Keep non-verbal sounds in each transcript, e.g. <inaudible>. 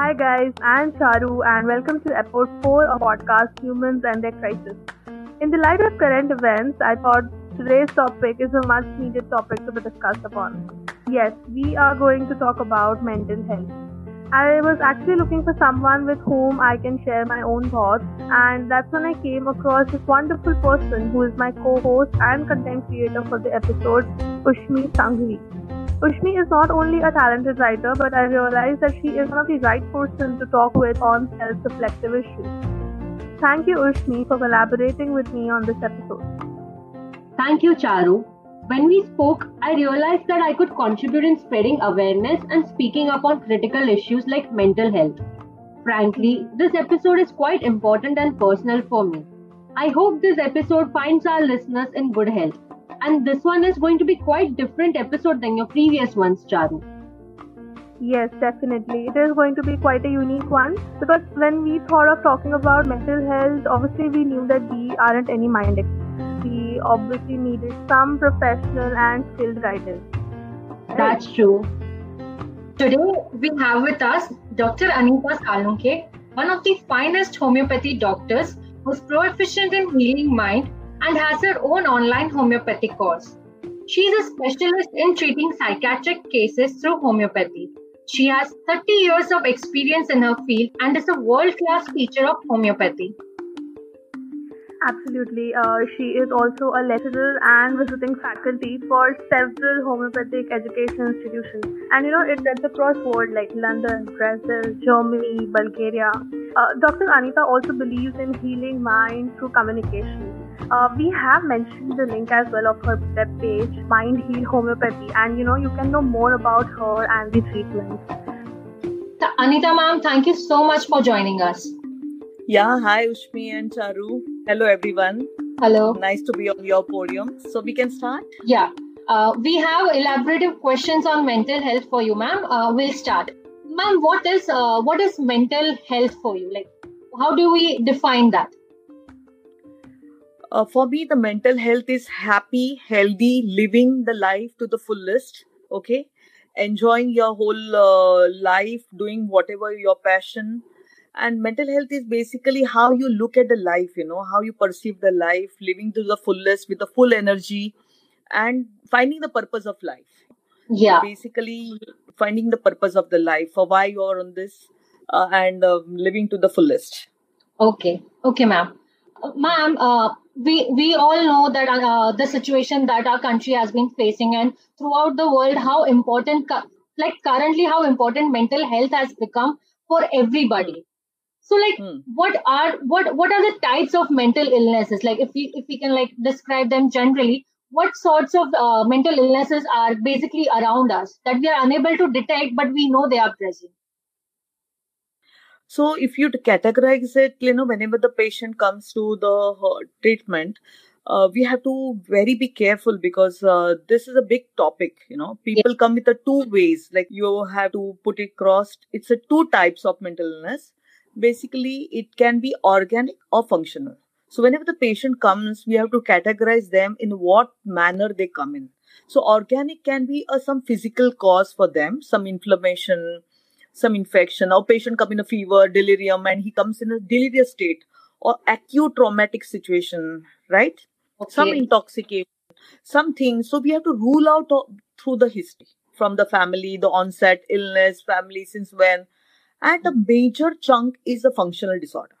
Hi guys, I'm Charu and welcome to episode 4 of podcast Humans and Their Crisis. In the light of current events, I thought today's topic is a much needed topic to be discussed upon. Yes, we are going to talk about mental health. I was actually looking for someone with whom I can share my own thoughts, and that's when I came across this wonderful person who is my co host and content creator for the episode, Ushmi Sanghvi. Ushmi is not only a talented writer, but I realized that she is one of the right person to talk with on self reflective issues. Thank you, Ushmi, for collaborating with me on this episode. Thank you, Charu. When we spoke, I realized that I could contribute in spreading awareness and speaking up on critical issues like mental health. Frankly, this episode is quite important and personal for me. I hope this episode finds our listeners in good health. And this one is going to be quite different episode than your previous ones, Charu. Yes, definitely. It is going to be quite a unique one because when we thought of talking about mental health, obviously we knew that we aren't any mind experts we obviously needed some professional and skilled guidance. That's true. Today we have with us Dr. Anita Salunke, one of the finest homeopathy doctors who's proficient in healing mind and has her own online homeopathy course. She is a specialist in treating psychiatric cases through homeopathy. She has 30 years of experience in her field and is a world class teacher of homeopathy. Absolutely. Uh, she is also a lecturer and visiting faculty for several homeopathic education institutions. And you know, it runs across world like London, Brazil, Germany, Bulgaria. Uh, Dr. Anita also believes in healing mind through communication. Uh, we have mentioned the link as well of her web page, Mind Heal Homeopathy, and you know, you can know more about her and the treatments. Anita ma'am, thank you so much for joining us. Yeah, hi Ushmi and Charu. Hello, everyone. Hello. Nice to be on your podium. So we can start? Yeah. Uh, we have elaborative questions on mental health for you, ma'am. Uh, we'll start. Ma'am, what is uh, what is mental health for you? Like, how do we define that? Uh, for me, the mental health is happy, healthy, living the life to the fullest. Okay, enjoying your whole uh, life, doing whatever your passion, and mental health is basically how you look at the life you know how you perceive the life living to the fullest with the full energy and finding the purpose of life. Yeah. Basically finding the purpose of the life for why you are on this uh, and uh, living to the fullest. Okay. Okay ma'am ma'am uh, we we all know that uh, the situation that our country has been facing and throughout the world how important like currently how important mental health has become for everybody. So like hmm. what are what what are the types of mental illnesses? Like if we if we can like describe them generally what sorts of uh, mental illnesses are basically around us that we are unable to detect but we know they are present so if you categorize it you know whenever the patient comes to the uh, treatment uh, we have to very be careful because uh, this is a big topic you know people come with the two ways like you have to put it crossed it's a two types of mental illness basically it can be organic or functional. So whenever the patient comes, we have to categorize them in what manner they come in. So organic can be a, some physical cause for them, some inflammation, some infection, or patient come in a fever, delirium, and he comes in a delirious state or acute traumatic situation, right? Okay. Some intoxication, something. So we have to rule out through the history from the family, the onset, illness, family, since when, and a major chunk is a functional disorder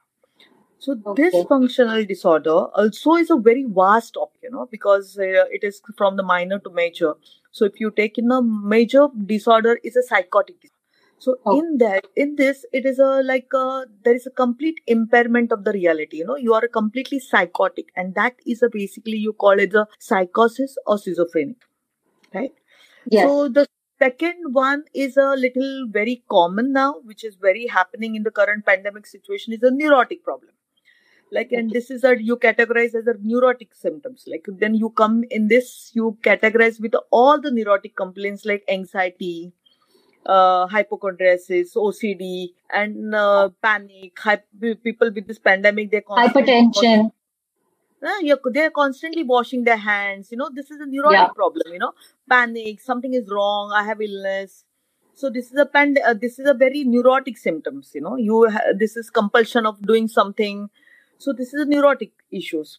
so okay. this functional disorder also is a very vast topic you know because uh, it is from the minor to major so if you take in the major disorder is a psychotic disorder. So okay. in that in this it is a like a, there is a complete impairment of the reality you know you are completely psychotic and that is a basically you call it a psychosis or schizophrenic right yes. so the Second one is a little very common now, which is very happening in the current pandemic situation, is a neurotic problem. Like, and this is a you categorize as a neurotic symptoms. Like, then you come in this, you categorize with all the neurotic complaints like anxiety, uh, hypochondriasis, OCD, and uh, panic. people with this pandemic, they hypertension. uh, they're constantly washing their hands. You know this is a neurotic yeah. problem you know. Panic something is wrong i have illness. So this is a pand- uh, this is a very neurotic symptoms you know. You ha- this is compulsion of doing something. So this is a neurotic issues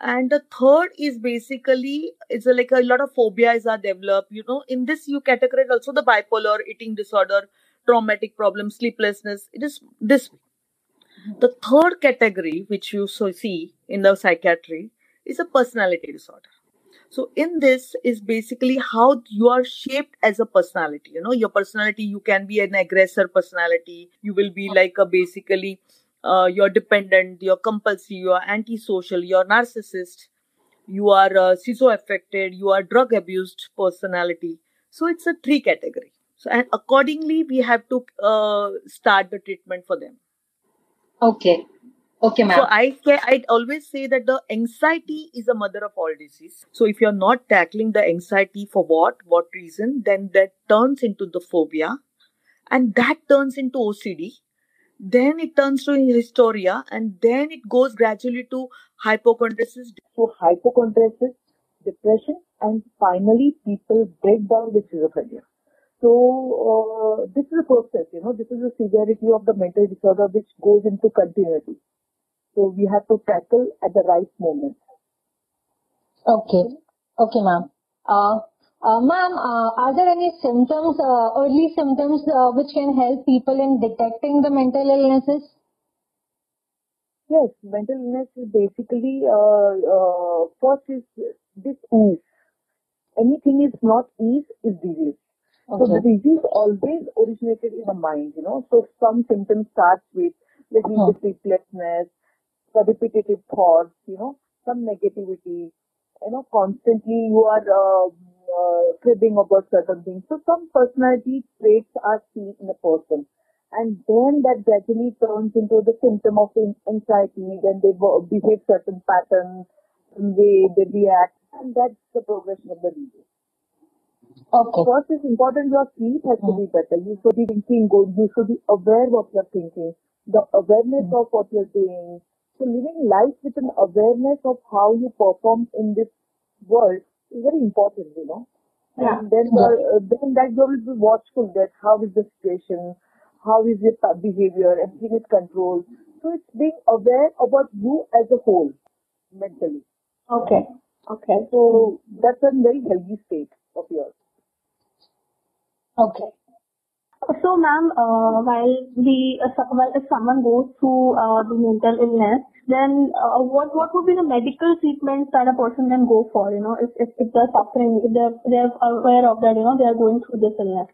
and the third is basically it's like a lot of phobias are developed you know. In this you categorize also the bipolar eating disorder traumatic problem sleeplessness. It is this. Mm-hmm. The third category which you so see in the psychiatry is a personality disorder. So in this is basically how you are shaped as a personality you know. Your personality you can be an aggressor personality. You will be like a basically uh, you're dependent, you're compulsive, you're antisocial, you're narcissist, you are uh, schizoaffected, you are drug abused personality. So it's a three category. So and accordingly, we have to uh, start the treatment for them. Okay. Okay, ma'am. So I I always say that the anxiety is the mother of all disease. So if you're not tackling the anxiety for what, what reason, then that turns into the phobia, and that turns into OCD, then it turns to hysteria and then it goes gradually to hypochondriasis so hypochondriasis depression and finally people break down with schizophrenia. So uh, this is a process you know this is the severity of the mental disorder which goes into continuity. So we have to tackle at the right moment. Okay. Okay ma'am. Uh, uh, ma'am, uh, are there any symptoms, uh, early symptoms, uh, which can help people in detecting the mental illnesses? Yes, mental illness is basically, uh, uh, first is dis-ease. Anything is not ease is disease. Okay. So the disease always originated in the mind, you know. So some symptoms start with little uh-huh. sleeplessness, the repetitive thoughts, you know, some negativity, you know, constantly you are uh, uh, cribbing about certain things. So some personality traits are seen in a person. And then that gradually turns into the symptom of anxiety, then they behave certain patterns, the way they react, and that's the progression of the disease. Okay. First is important your sleep has to be hmm. better. You should be thinking good. You should be aware of what you're thinking. The awareness mm. of what you're doing. So living life with an awareness of how you perform in this world is very important, you know. Yeah. And then, yeah. uh, then that you will be watchful that how is the situation, how is your behavior, everything is controlled. So it's being aware about you as a whole, mentally. Okay. Okay. So that's a very healthy state of yours. Okay. So, ma'am, uh, while the uh, while if someone goes through uh, the mental illness, then uh, what what would be the medical treatments that a person can go for? You know, if if, if they're suffering, if they're they're aware of that, you know, they are going through this illness.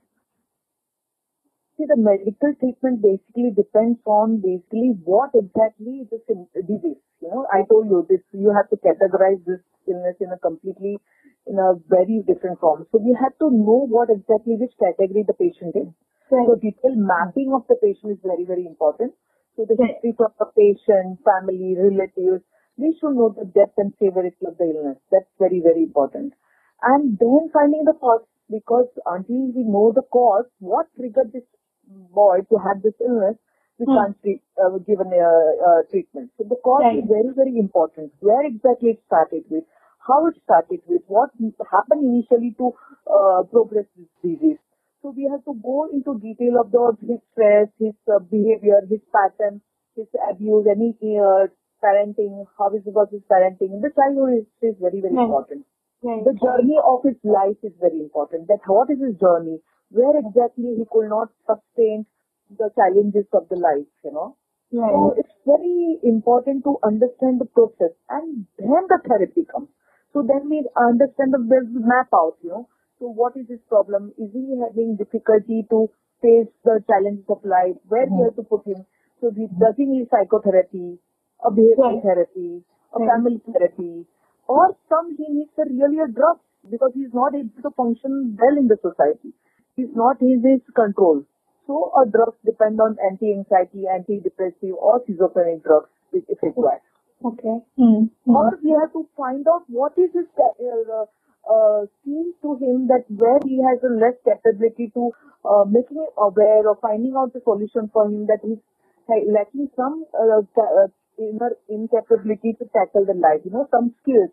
See, the medical treatment basically depends on basically what exactly is the disease. You know, I told you this. You have to categorize this illness in a completely in a very different form. So we have to know what exactly which category the patient is. So detailed mapping of the patient is very very important. So the history of the patient, family, relatives, we should know the depth and severity of the illness. That's very, very important. And then finding the cause, because until we know the cause, what triggered this boy to have this illness, we hmm. can't treat, uh, give a uh, treatment. So the cause right. is very, very important. Where exactly it started with, how it started with, what happened initially to uh, progress this disease. So we have to go into detail of the his stress, his uh, behavior, his pattern, his abuse, any uh, parenting, how is was his parenting. The childhood history is very, very right. important. Right. The journey of his life is very important. That what is his journey? Where exactly he could not sustain the challenges of the life, you know. Right. So it's very important to understand the process and then the therapy comes. So then we understand the map out, you know so what is his problem? Is he having difficulty to face the challenges of life? Where mm-hmm. we have to put him? So he, does he need psychotherapy, a behavioral therapy, a family therapy, or some he needs a really a drug because he's not able to function well in the society. He's not in his control. So a drugs depend on anti-anxiety, antidepressive or schizophrenic drugs if required. Okay. Mm-hmm. Or we have to find out what is his uh, uh, seems to him that where he has a less capability to uh, making him aware or finding out the solution for him that he's lacking some uh, uh, inner incapability to tackle the life, you know, some skills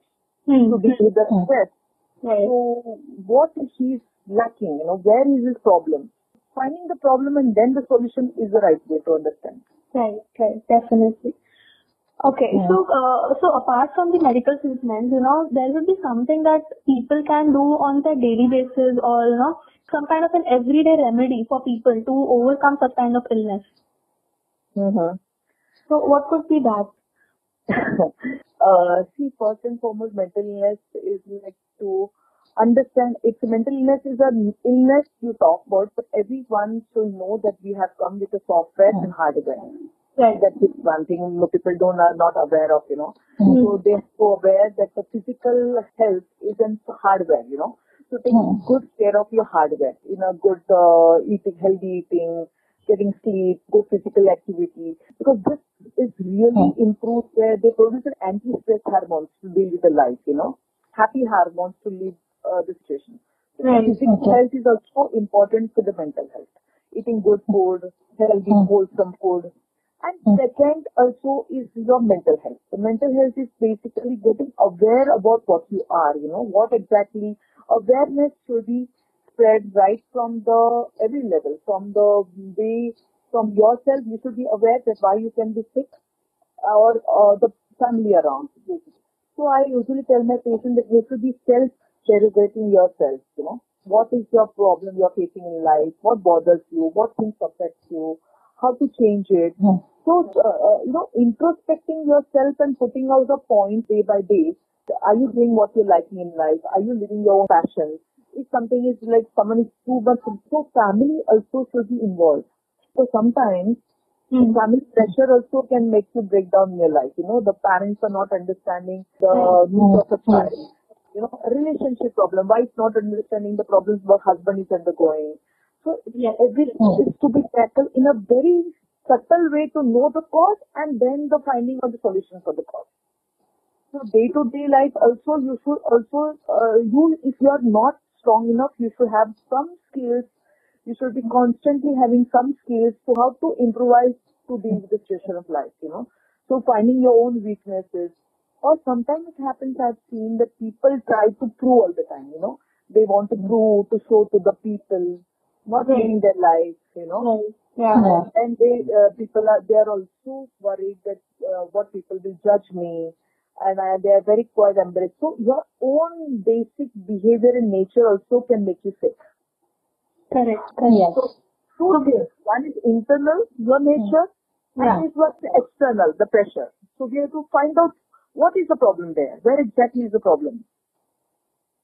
mm-hmm. to deal with the stress. Right. So what is he lacking? You know, where is his problem? finding the problem and then the solution is the right way to understand. Right, right, definitely. Okay, Yeah. so uh, so apart from the medical treatment, you know, there will be something that people can do on their daily basis, or you know, some kind of an everyday remedy for people to overcome such kind of illness. Mm-hmm. So, what could be that? <laughs> uh, see, first and foremost, mental illness is like to understand it's mental illness is an illness you talk about, but everyone should know that we have come with a software and hardware. Right. That is one thing people don't are not aware of, you know. Mhm. So they are so aware that the physical health isn't hardware, you know. So take good care of your hardware, you know, good uh, eating, healthy eating, getting sleep, good physical activity, because this is really improved where they produce an anti-stress hormones to deal with the life, you know, happy hormones to live uh, the situation. So Right. Physical health is also important for the mental health. Eating good food, healthy, wholesome food. And second also is your mental health. The mental health is basically getting aware about what you are, you know, what exactly awareness should be spread right from the every level, from the way from yourself you should be aware that why you can be sick or, or the family around. So I usually tell my patient that you should be self-derogating yourself, you know. What is your problem you're facing in life? What bothers you? What things affect you? How to change it? So, uh, uh, you know, introspecting yourself and putting out a point day by day. Are you doing what you're liking in life? Are you living your own passion? If something is like someone is too much, so family also should be involved. So sometimes Hmm. family pressure also can make you break down your life. You know, the parents are not understanding the needs of a child. You know, a relationship problem, wife not understanding the problems what husband is undergoing. So Yes. everything is to be tackled in a very subtle way to know the cause and then the finding of the solution for the cause. So day to day life also you should also uh, you if you are not strong enough you should have some skills. You should be constantly having some skills to how to improvise to deal with the situation of life. You know, so finding your own weaknesses. Or sometimes it happens I've seen that people try to prove all the time. You know, they want to prove to show to the people, not Right. living their life. You know. Right. Yeah. And they uh, people are they are also worried that uh, what people will judge me, and uh, they are very quite embarrassed. So your own basic behavior and nature also can make you sick. Correct. Yes. So two things: one is internal, your nature, Yeah. and is what external, the pressure. So we have to find out what is the problem there. Where exactly is the problem?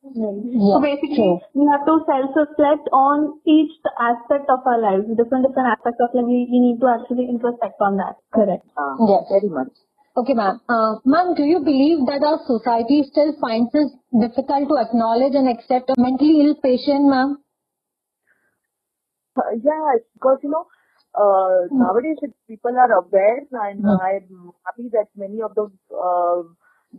Yeah, So basically, true. we have to self-reflect on each aspect of our lives, different different aspects of life. We, we need to actually introspect on that. Correct. Uh, Yes. Very much. Okay, ma'am. Uh, ma'am, do you believe that our society still finds it difficult to acknowledge and accept a mentally ill patient, ma'am? Uh, yeah, because you know, uh, nowadays people are aware, and Hmm. I'm happy that many of those uh,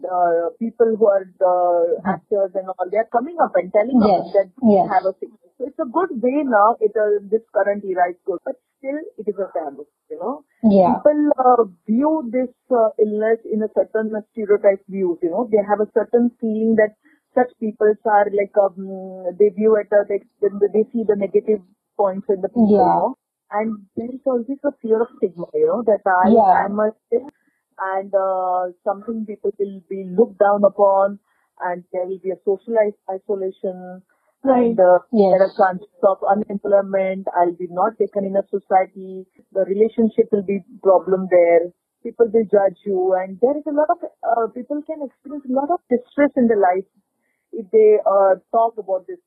the people who are the actors and all, they are coming up and telling Yes, us that we yes. have a sickness. So it's a good way now. It uh, this current era is good, but still it is a taboo. You know, Yeah. people uh, view this uh, illness in a certain stereotype views. You know, they have a certain feeling that such people are like um, they view it uh, they, they see the negative points in the people. Yeah. You know? And there is always a fear of stigma. You know that I Yeah. am a sick and uh, something people will be looked down upon, and there will be a social is- isolation. Right. And uh, Yes. there are chances of unemployment. I'll be not taken in a society. The relationship will be problem there. People will judge you, and there is a lot of uh, people can experience a lot of distress in their life if they uh, talk about this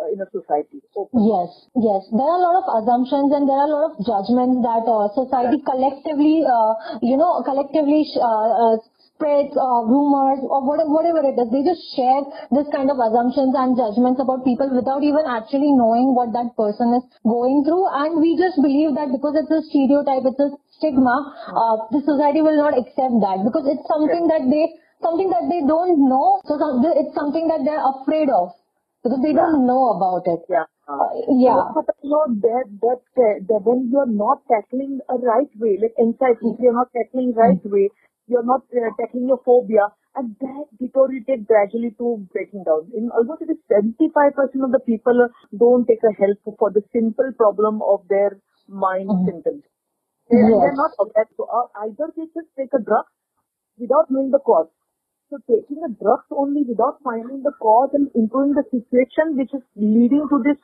uh, in a society. openly. Yes, yes. There are a lot of assumptions and there are a lot of judgments that uh, society collectively, uh, you know, collectively uh, uh, spreads uh, rumors or whatever, whatever it is. They just share this kind of assumptions and judgments about people without even actually knowing what that person is going through. And we just believe that because it's a stereotype, it's a stigma, uh, the society will not accept that because it's something that they something that they don't know. So it's something that they're afraid of because they don't know about it. Yeah. Uh, yeah. But, you know, that, that, that when you're not tackling a right way, like anxiety, you're not tackling right way, you're not uh, tackling your phobia, and that deteriorated gradually to breaking down. In almost it is 75% of the people don't take a help for the simple problem of their mind Mhm. symptoms. They, Yes. They're not aware. So uh, either they just take a drug without knowing the cause. So taking the drugs only without finding the cause and improving the situation which is leading to this,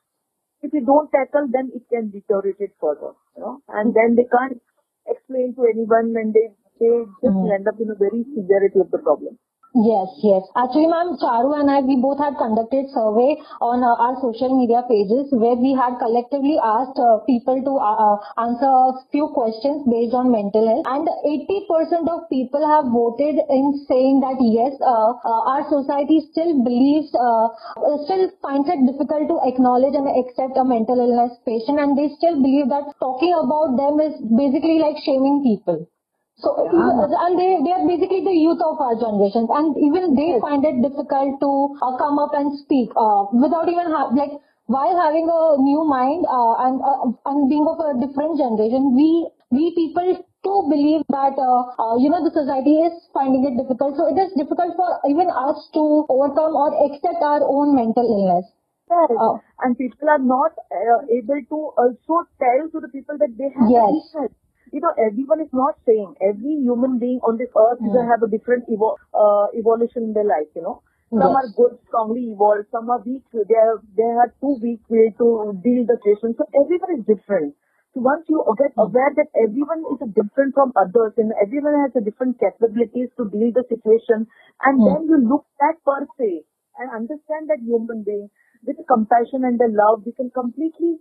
if you don't tackle, then it can deteriorate it further. You know, and then they can't explain to anyone, and they they just Mhm. end up in a very severity of the problem. Yes, yes. Actually, ma'am, Charu and I, we both had conducted survey on uh, our social media pages where we had collectively asked uh, people to uh, uh, answer a few questions based on mental health. And 80% of people have voted in saying that yes, uh, uh, our society still believes, still finds it difficult to acknowledge and accept a mental illness patient and they still believe that talking about them is basically like shaming people. So, even- and they, they are basically the youth of our generation, and even they find it difficult to uh, come up and speak uh, without even have like while having a new mind uh, and uh, and being of a different generation, we we people too believe that uh, uh, you know the society is finding it difficult. So it is difficult for even us to overcome or accept our own mental illness. Yes. Oh. And people are not uh, able to also tell to the people that they have Yes. You know, everyone is not same. Every human being on this earth Hmm. have a different evo- uh, evolution in their life. You know, some Yes. are good, strongly evolved. Some are weak. They are they are too weak way to deal the situation. So everyone is different. So once you get Hmm. aware that everyone is different from others and everyone has a different capabilities to deal the situation, and Hmm. then you look at per se and understand that human being with compassion and the love, we can completely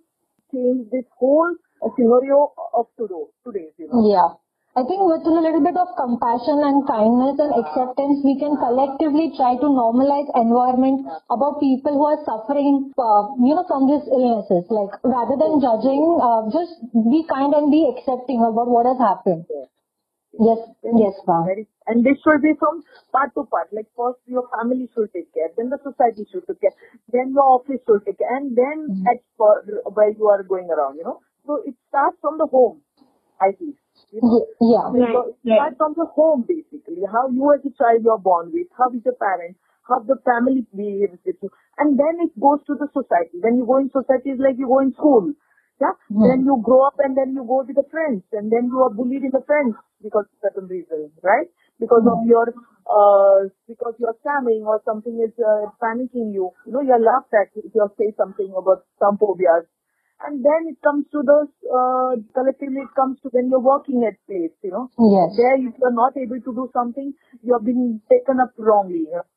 change this whole uh, scenario of today. Today's, you know. Yeah. I think with a little bit of compassion and kindness and acceptance, we can collectively try to normalize environment about people who are suffering, uh, you know, from these illnesses. Like rather than judging, uh, just be kind and be accepting about what has happened. Yes, yes, ma'am. And this should be from part to part. Like first your family should take care, then the society should take care, then your office should take care, and then at where you are going around. You know, so it starts from the home. I think. You know? Ye- <laughs> Yeah. Right, So it right. starts from the home basically. How you as a child you're born with, how is your parents, how the family behaves with you, and then it goes to the society. When you go in society, it's like you go in school. Yeah. Hmm. Then you grow up and then you go with the friends and then you are bullied in the friends because of certain reasons, right? Because of your, uh, because you're stammering or something is uh, panicking you. You know, you're laughed at if you say something about some phobias. And then it comes to the, uh, collectively it comes to when you're working at place, you know. Yes. There if you're not able to do something, you have been taken up wrongly. You know?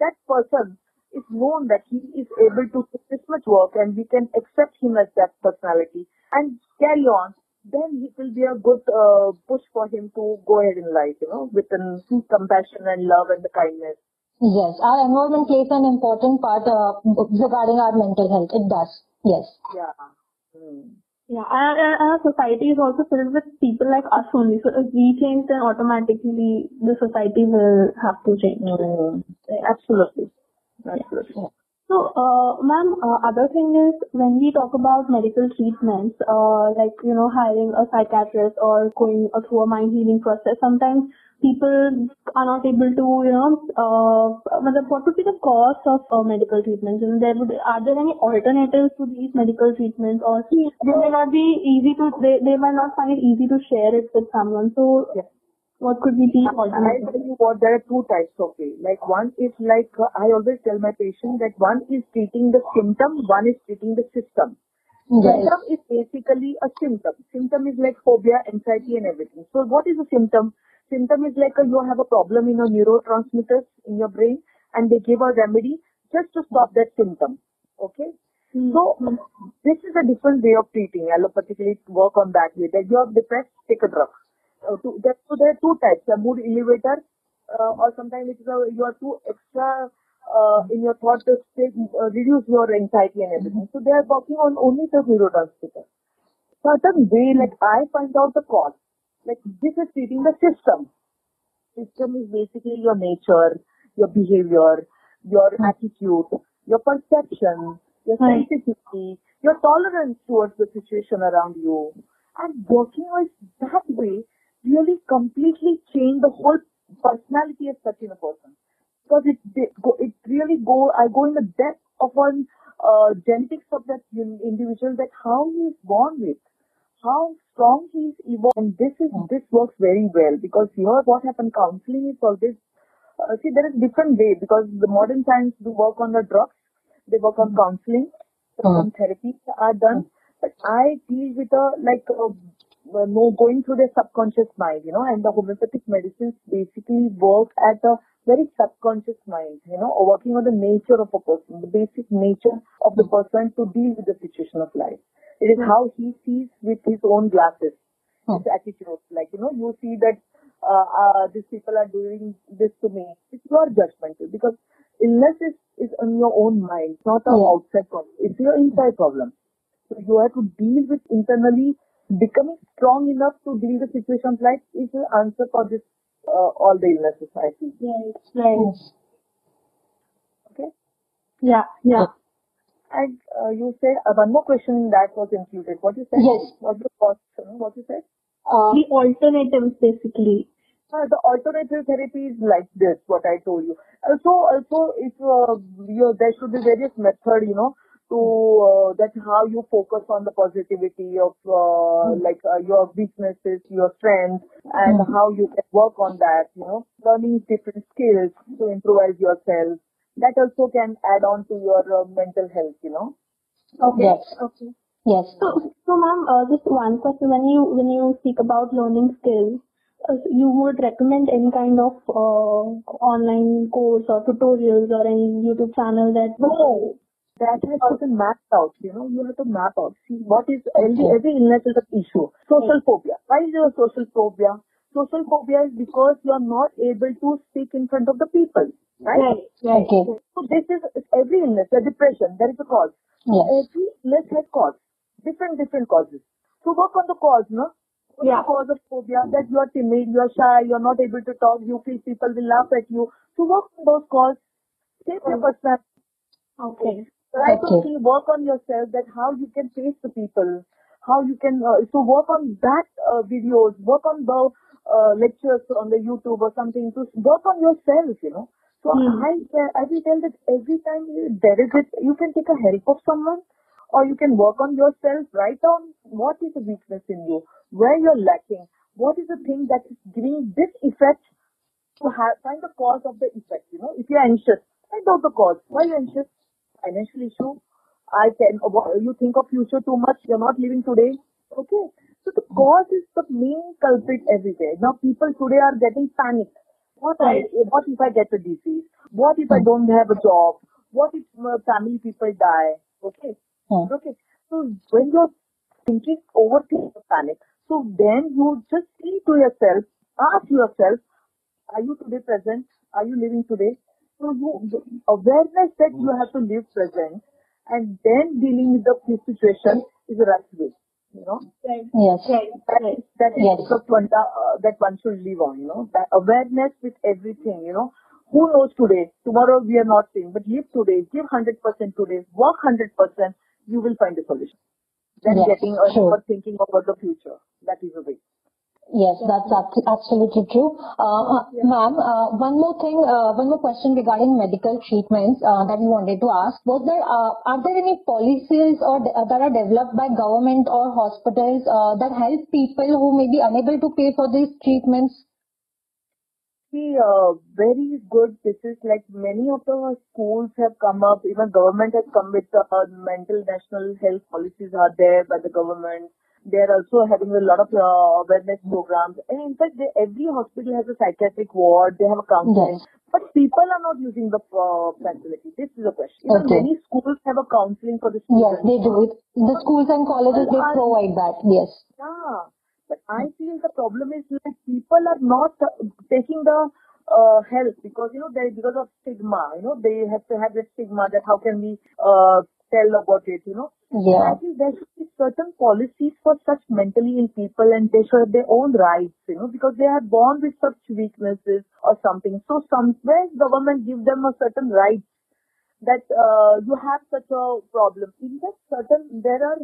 That person is known that he is able to do this much work and we can accept him as that personality and carry on. Then it will be a good uh, push for him to go ahead in life, you know, with an compassion and love and the kindness. Yes. Our environment plays an important part uh, regarding our mental health. It does. Yes. Yeah. Hmm. Yeah, and, and our society is also filled with people like us only. So if we change, then automatically the society will have to change. Hmm. Absolutely. Absolutely. So, uh, ma'am, uh, other thing is when we talk about medical treatments, uh, like, you know, hiring a psychiatrist or going through a mind healing process, sometimes people are not able to, you know, uh, what would be the cost of uh, medical treatments? And there would, are there any alternatives to these medical treatments or they may not be easy to, they, they might not find it easy to share it with someone. So, Yeah. what could be the I alternatives? tell you what, there are two types of way. Like one is like, uh, I always tell my patient that one is treating the symptom, one is treating the system. Yes. Symptom is basically a symptom. Symptom is like phobia, anxiety and everything. So what is a symptom? Symptom is like a, you have a problem in your neurotransmitters in your brain and they give a remedy just to stop that symptom. Okay? So this is a different way of treating. Allopathy work on that way. That you are depressed, take a drug. Uh, to, that, so there are two types: a mood elevator, uh, or sometimes it is a, you are too extra uh, in your thought to take, uh, reduce your anxiety and everything. So they are working on only the neurotransmitter. Certain way, like I find out the cause. Like this is treating the system. System is basically your nature, your behavior, your attitude, your perception, your Right. sensitivity, your tolerance towards the situation around you. And working with that way really completely change the whole personality of such a person because it it really go I go in the depth of one uh, genetics of that individual that how he is born with how strong he is evolved and this is hmm. this works very well because here what happened counseling is always uh, see there is different way because the modern science do work on the drugs they work on hmm. counseling hmm. some therapies are done but I deal with a like a, no going through the subconscious mind you know and the homeopathic medicines basically work at a very subconscious mind, you know, working on the nature of a person, the basic nature of the person to deal with the situation of life. It is how he sees with his own glasses, his attitude. Like, you know, you see that uh, uh, these people are doing this to me. It's your judgment because illness is, is on your own mind, not an yeah. outside problem. It's your inside problem. So you have to deal with internally becoming strong enough to deal with the situation of life is the answer for this uh, all the illnesses, I think. Right, right. Okay? Yeah, yeah. And uh, you said uh, one more question that was included. What you said? Yes. What the cost? What you said? Uh, the alternatives, basically. Uh, the alternative therapy is like this, what I told you. Also, also, if uh, you, there should be various method, you know, to uh, that's how you focus on the positivity of uh, mm. like uh, your weaknesses, your strengths, and mm. how you can work on that. You know, learning different skills to improvise yourself. That also can add on to your uh, mental health. You know. Okay. Yes. Okay. Yes. So, so ma'am, uh, just one question. When you when you speak about learning skills, uh, you would recommend any kind of uh, online course or tutorials or any YouTube channel that no that has to be mapped out. You know, you have to map out. See, what is every, every illness is an issue. Social phobia. Why is there a social phobia? Social phobia is because you are not able to speak in front of the people. Right? Right. right. Okay. So this is every illness, the depression, there is a cause. Yes. Every illness has cause. Different, different causes. So work on the cause, no? Yeah. the cause of phobia? That you are timid, you are shy, you are not able to talk, you feel people will laugh at you. So work on those causes. Take your personality. Okay. Try okay. to see, work on yourself that how you can face the people, how you can, uh, so work on that uh, videos, work on the uh, lectures on the YouTube or something to work on yourself, you know. So Hmm. I, I will tell that every time you, there is it, you can take a help of someone or you can work on yourself, write down what is the weakness in you, where you're lacking, what is the thing that is giving this effect to have, find the cause of the effect, you know. If you're anxious, find out the cause. Why you're anxious? Financial issue. I can, you think of future too much, you're not living today. Okay. So the cause is the main culprit everywhere. Now people today are getting panicked. What I, what if I get a disease? What if I don't have a job? What if uh, family people die? Okay. Hmm. Okay. So when you're thinking, overthink panic. So then you just see to yourself, ask yourself, are you today present? Are you living today? So you, awareness that you have to live present and then dealing with the situation is the right way. You know? Yes. That, that is Yes. the one, uh, that one should live on, you know. That awareness with everything, you know. Who knows today? Tomorrow we are not seeing, but live today, give 100% today, work 100%, you will find a solution. Then Yes, getting uh, true. or thinking about the future. That is the way. Yes, that's absolutely true. Uh, uh, Ma'am, uh, one more thing, uh, one more question regarding medical treatments uh, that we wanted to ask. Was there, uh, are there any policies or that are developed by government or hospitals that help people who may be unable to pay for these treatments? See, very good. This is like many of the schools have come up, even government has come with mental national health policies are there by the government. They are also having a lot of uh, awareness programs. And in fact, they, every hospital has a psychiatric ward, they have a counseling. Yes. But people are not using the uh, facility. This is a question. Even Okay. many schools have a counseling for the students. Yes, they do. it. The schools and colleges, they provide that. Yes. Yeah. But I feel the problem is that people are not uh, taking the uh, help because you know they because of stigma. You know they have to have the stigma that how can we uh, tell about it. You know. Yeah. I think there should be certain policies for such mentally ill people and they should have their own rights, you know, because they are born with such weaknesses or something. So somewhere government give them a certain rights that uh, you have such a problem. In that certain, there are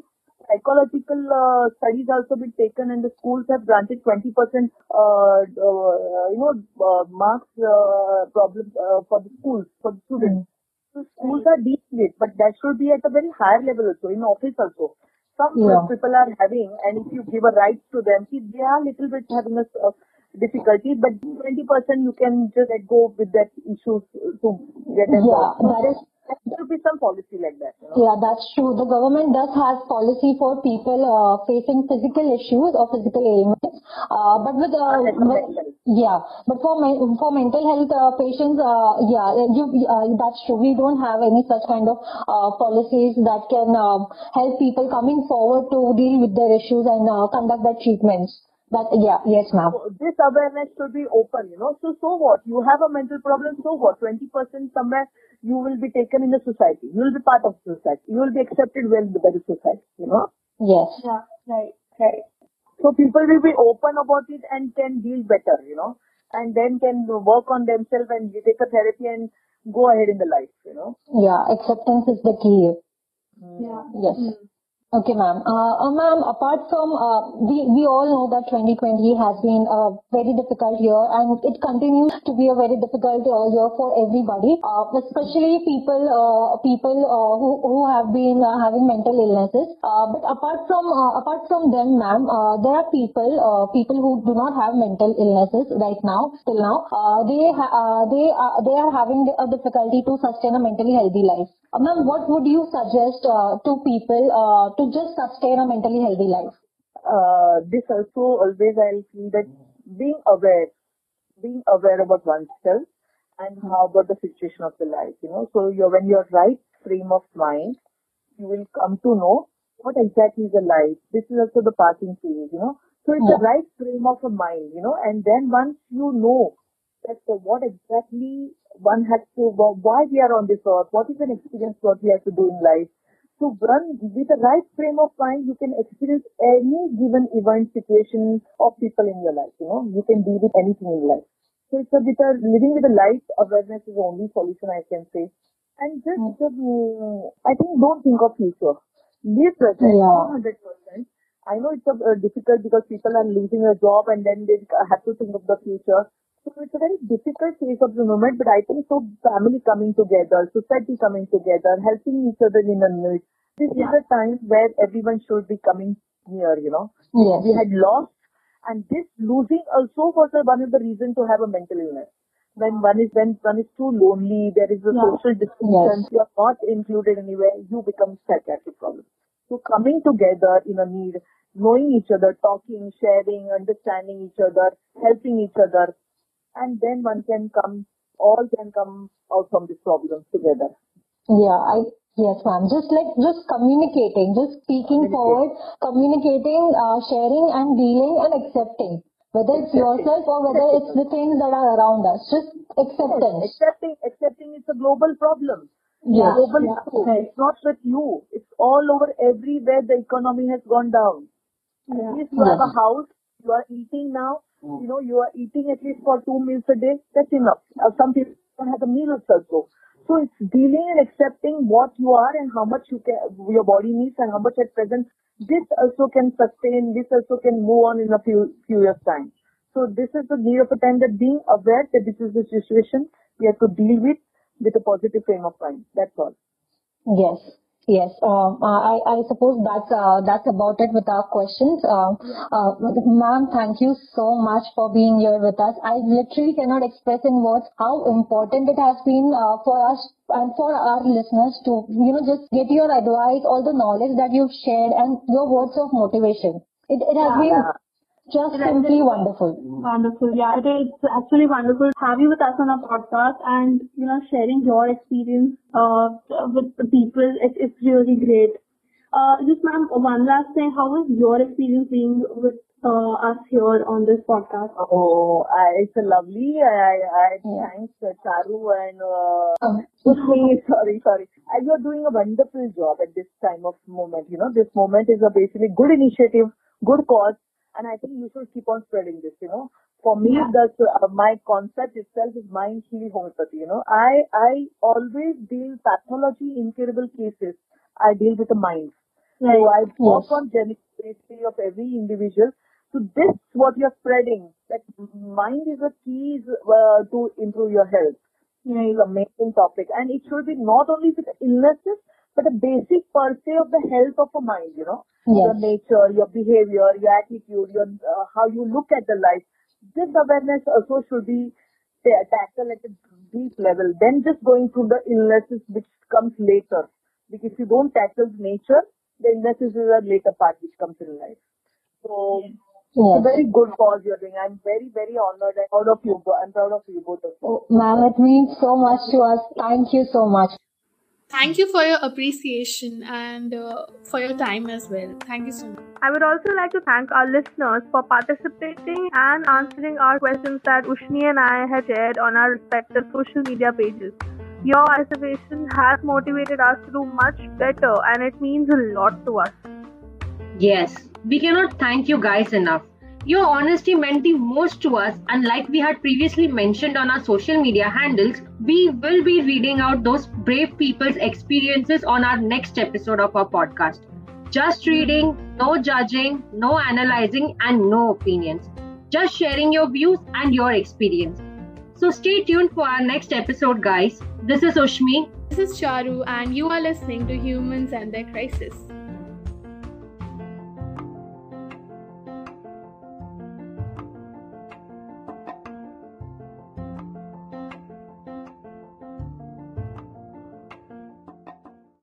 psychological uh, studies also been taken and the schools have granted 20% uh, uh, you know uh, marks uh, problem uh, for the schools for the students. So schools are dealing with, but that should be at a very higher level also in office also. Some Yeah. people are having, and if you give a right to them, see, they are little bit having a uh, difficulty, but 20% you can just let go with that issues to get them. Yeah, that is- there should be some policy like that. You know? Yeah, that's true. The government does has policy for people uh, facing physical issues or physical ailments. Uh, but with uh, with- yeah, but for men- for mental health uh, patients, uh, yeah, you, uh, that's true. We don't have any such kind of uh, policies that can help people coming forward to deal with their issues and uh, conduct their treatments. That yeah, yes, ma'am. So this awareness should be open, you know. So, so what? You have a mental problem, so what? 20% somewhere you will be taken in the society. You will be part of society. You will be accepted well by the society, you know. Yes. Yeah, right, right. So people will be open about it and can deal better, you know, and then can work on themselves and take a therapy and go ahead in the life, you know. Yeah, acceptance is the key. Yeah. Yes. Mm. Okay, ma'am. Uh, uh, ma'am, apart from, uh, we, we all know that 2020 has been a very difficult year and it continues to be a very difficult uh, year for everybody, uh, especially people, uh, people who, who have been having mental illnesses. But apart from, apart from them, ma'am, there are people, people who do not have mental illnesses right now, till now. They, they, uh, they are having a difficulty to sustain a mentally healthy life. Ma'am, what would you suggest to people uh, to just sustain a mentally healthy life? Uh, this also always I'll feel that being aware, being aware about oneself and how about the situation of the life, you know. So you're, when you're right frame of mind, you will come to know what exactly is the life. This is also the passing phase, you know. So it's the right frame of a mind, you know, and then once you know that uh, what exactly one has to, wh- why we are on this earth, what is an experience what we have to do in life. So one, with the right frame of mind, you can experience any given event, situation of people in your life, you know, you can deal with anything in life. So it's a bit of living with a light awareness is the only solution I can say. And just, um, I think don't think of future. Live present, Yeah. 100%. I know it's a, uh, difficult because people are losing a job and then they have to think of the future. So it's a very difficult phase of the moment, but I think so family coming together, society coming together, helping each other in a need. This is a time where everyone should be coming near, you know. Yes. We had lost and this losing also was one of the reasons to have a mental illness. When one is when one is too lonely, there is a Yeah. social distance, Yes. you are not included anywhere, you become psychiatric problem. So coming together in a need, knowing each other, talking, sharing, understanding each other, helping each other, and then one can come, all can come out from this problem together. Yeah, I yes, ma'am. Just like just communicating, just speaking forward, communicating, uh, sharing, and dealing and accepting. Whether it's yourself or whether it's the things that are around us, just acceptance. Accepting, accepting is a global problem. Yeah. global Yeah. issue. It's not with you. It's all over everywhere the economy has gone down. Yeah. At least you have a house, you are eating now, you know, you are eating at least for two meals a day, that's enough. Uh, some people don't have a meal also. So it's dealing and accepting what you are and how much you can, your body needs and how much at present. This also can sustain, this also can move on in a few, few years time. So this is the need of a time that being aware that this is the situation we have to deal with with a positive frame of mind. That's all. Yes. Yes. Um, uh, I I suppose that's uh, that's about it with our questions. Um, uh, Ma'am, thank you so much for being here with us. I literally cannot express in words how important it has been uh, for us and for our listeners to, you know, just get your advice, all the knowledge that you've shared and your words of motivation. It it has been Yeah. Just It simply been- wonderful. Wonderful. Yeah, it is actually wonderful to have you with us on our podcast and, you know, sharing your experience uh, with the people. It, it's really great. Uh, just ma'am, one last thing. How was your experience being with uh, us here on this podcast? Oh, I, it's a lovely. I, I, I Yeah. thanks uh, Charu and uh, Um, <laughs> sorry, sorry. Uh, you're doing a wonderful job at this time of moment. You know, this moment is a basically good initiative, good cause, and I think you should keep on spreading this. You know, for me, Yeah. that's uh, my concept itself is mind healing homeopathy. You know, I I always deal pathology incurable cases. I deal with the mind. Right. So I work yes. on genetic history of every individual. So this, what you're spreading, that mind is a key uh, to improve your health. Right. It's amazing topic, and it should be not only with illnesses, but a basic per se of the health of a mind. You know, yes. your nature, your behavior, your attitude, your uh, how you look at the life. This awareness also should be tackled at a deep level. Then just going through the illnesses which comes later. Because if you don't tackle nature, the illnesses is a later part which comes in life. So yes. it's a very good cause you're doing. I'm very, very honored and proud of you. I'm proud of you both of you. Oh, ma'am, it means so much to us. Thank you so much. Thank you for your appreciation and uh, for your time as well. Thank you so much. I would also like to thank our listeners for participating and answering our questions that Ushni and I had shared on our respective social media pages. Your observation has motivated us to do much better and it means a lot to us. Yes, we cannot thank you guys enough. Your honesty meant the most to us, and like we had previously mentioned on our social media handles, we will be reading out those brave people's experiences on our next episode of our podcast. Just reading, no judging, no analyzing, and no opinions. Just sharing your views and your experience. So stay tuned for our next episode, guys. This is Ushmi. This is Charu, and you are listening to Humans and Their Crisis.